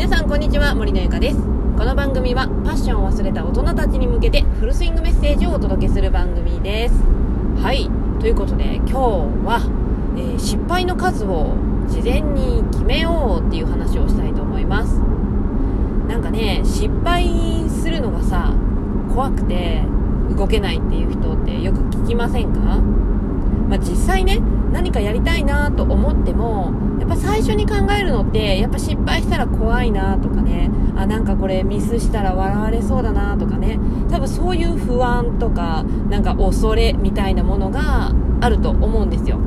皆さんこんにちは森のゆかです。この番組はパッションを忘れた大人たちに向けてフルスイングメッセージをお届けする番組です。はい。ということで今日は、えー、失敗の数を事前に決めようっていう話をしたいと思います。なんかね失敗するのがさ怖くて動けないっていう人ってよく聞きませんか？まあ、実際ね何かやりたいなと思ってもぱ最初に考えるのってやっぱ失敗したら怖いなとかね。あなんかこれミスしたら笑われそうだなとかね。多分そういう不安とかなんか恐れみたいなものがあると思うんですよ。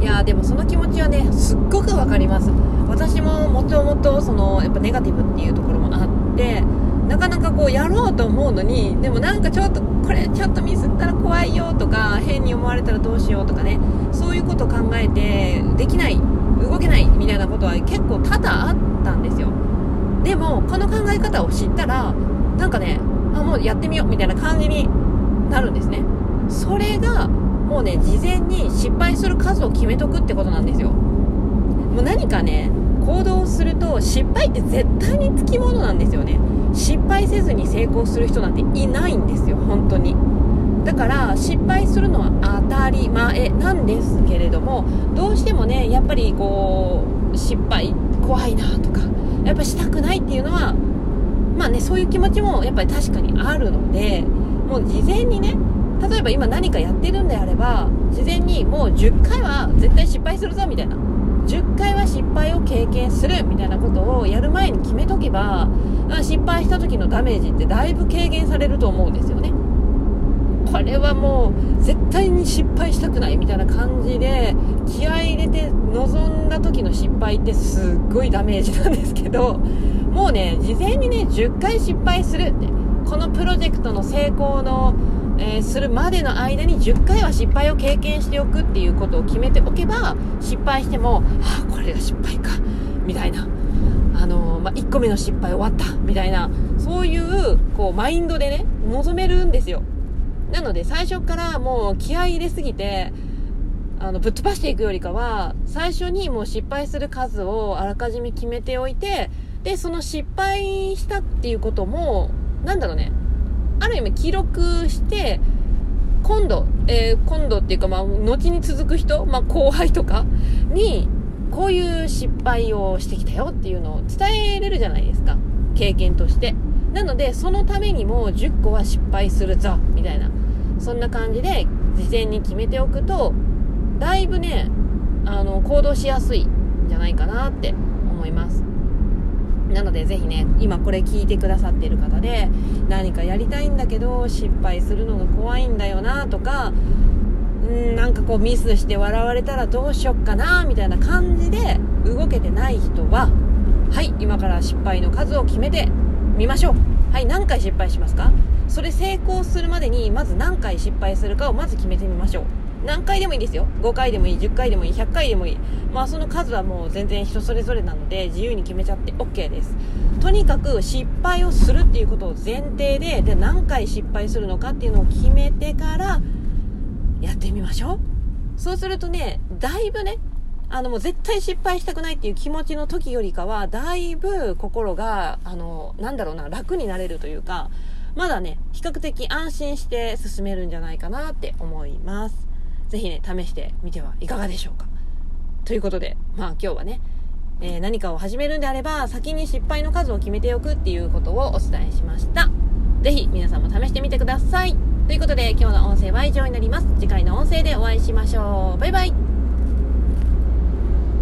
いやでもその気持ちはねすっごくわかります。私ももともとそのやっぱネガティブっていうところもあってなかなかこうやろうと思うのにでもなんかちょっとこれちょっとミスったら怖いよとか変に思われたらどうしようとかねそういうことを考えてできない動けないみたいなことは結構多々あったんですよ。でもこの考え方を知ったらなんかねあもうやってみようみたいな感じになるんですね。それがもうね事前に失敗する数を決めとくってことなんですよ。もう何かね行動すると失敗って絶対につきものなんですよね。失敗せずに成功する人なんていないんですよ本当に。だから失敗するのは当たり前なんですけれどもどうしてもねやっぱりこう失敗怖いなとかやっぱしたくないっていうのはまあねそういう気持ちもやっぱり確かにあるのでもう事前にね例えば今何かやってるんであれば事前にもう10回は絶対失敗するぞみたいな10回は失敗を経験するみたいなことをやる前に決めとけば失敗した時のダメージってだいぶ軽減されると思うんですよね。これはもう絶対に失敗したくないみたいな感じで気合い入れて臨んだ時の失敗ってすっごいダメージなんですけどもうね事前にね10回失敗するってこのプロジェクトの成功のえー、するまでの間に10回は失敗を経験しておくっていうことを決めておけば失敗してもあこれが失敗かみたいな、あのー、まあ、1個目の失敗終わったみたいな。そういうこうマインドでね臨めるんですよ。なので最初からもう気合い入れすぎてあのぶっ飛ばしていくよりかは最初にもう失敗する数をあらかじめ決めておいてでその失敗したっていうこともなんだろうね。ある意味記録して今度、えー、今度っていうか、まあ、後に続く人、まあ、後輩とかにこういう失敗をしてきたよっていうのを伝えれるじゃないですか。経験として。なのでそのためにも10個は失敗するぞみたいな。そんな感じで事前に決めておくとだいぶねあの行動しやすいんじゃないかなって思います。なのでぜひね今これ聞いてくださってる方で何かやりたいんだけど失敗するのが怖いんだよなとかんなんかこうミスして笑われたらどうしよっかなみたいな感じで動けてない人ははい今から失敗の数を決めてみましょう。はい何回失敗しますか？それ成功するまでにまず何回失敗するかをまず決めてみましょう。何回でもいいですよ。5回でもいい10回でもいい100回でもいい。まあその数はもう全然人それぞれなので自由に決めちゃって OK です。とにかく失敗をするっていうことを前提でで何回失敗するのかっていうのを決めてからやってみましょう。そうするとねだいぶねあのもう絶対失敗したくないっていう気持ちの時よりかはだいぶ心があのなんだろうな楽になれるというかまだね比較的安心して進めるんじゃないかなって思います。ぜひね、試してみてはいかがでしょうか。ということで、まあ今日はね、えー、何かを始めるんであれば、先に失敗の数を決めておくっていうことをお伝えしました。ぜひ皆さんも試してみてください。ということで、今日の音声は以上になります。次回の音声でお会いしましょう。バイバイ。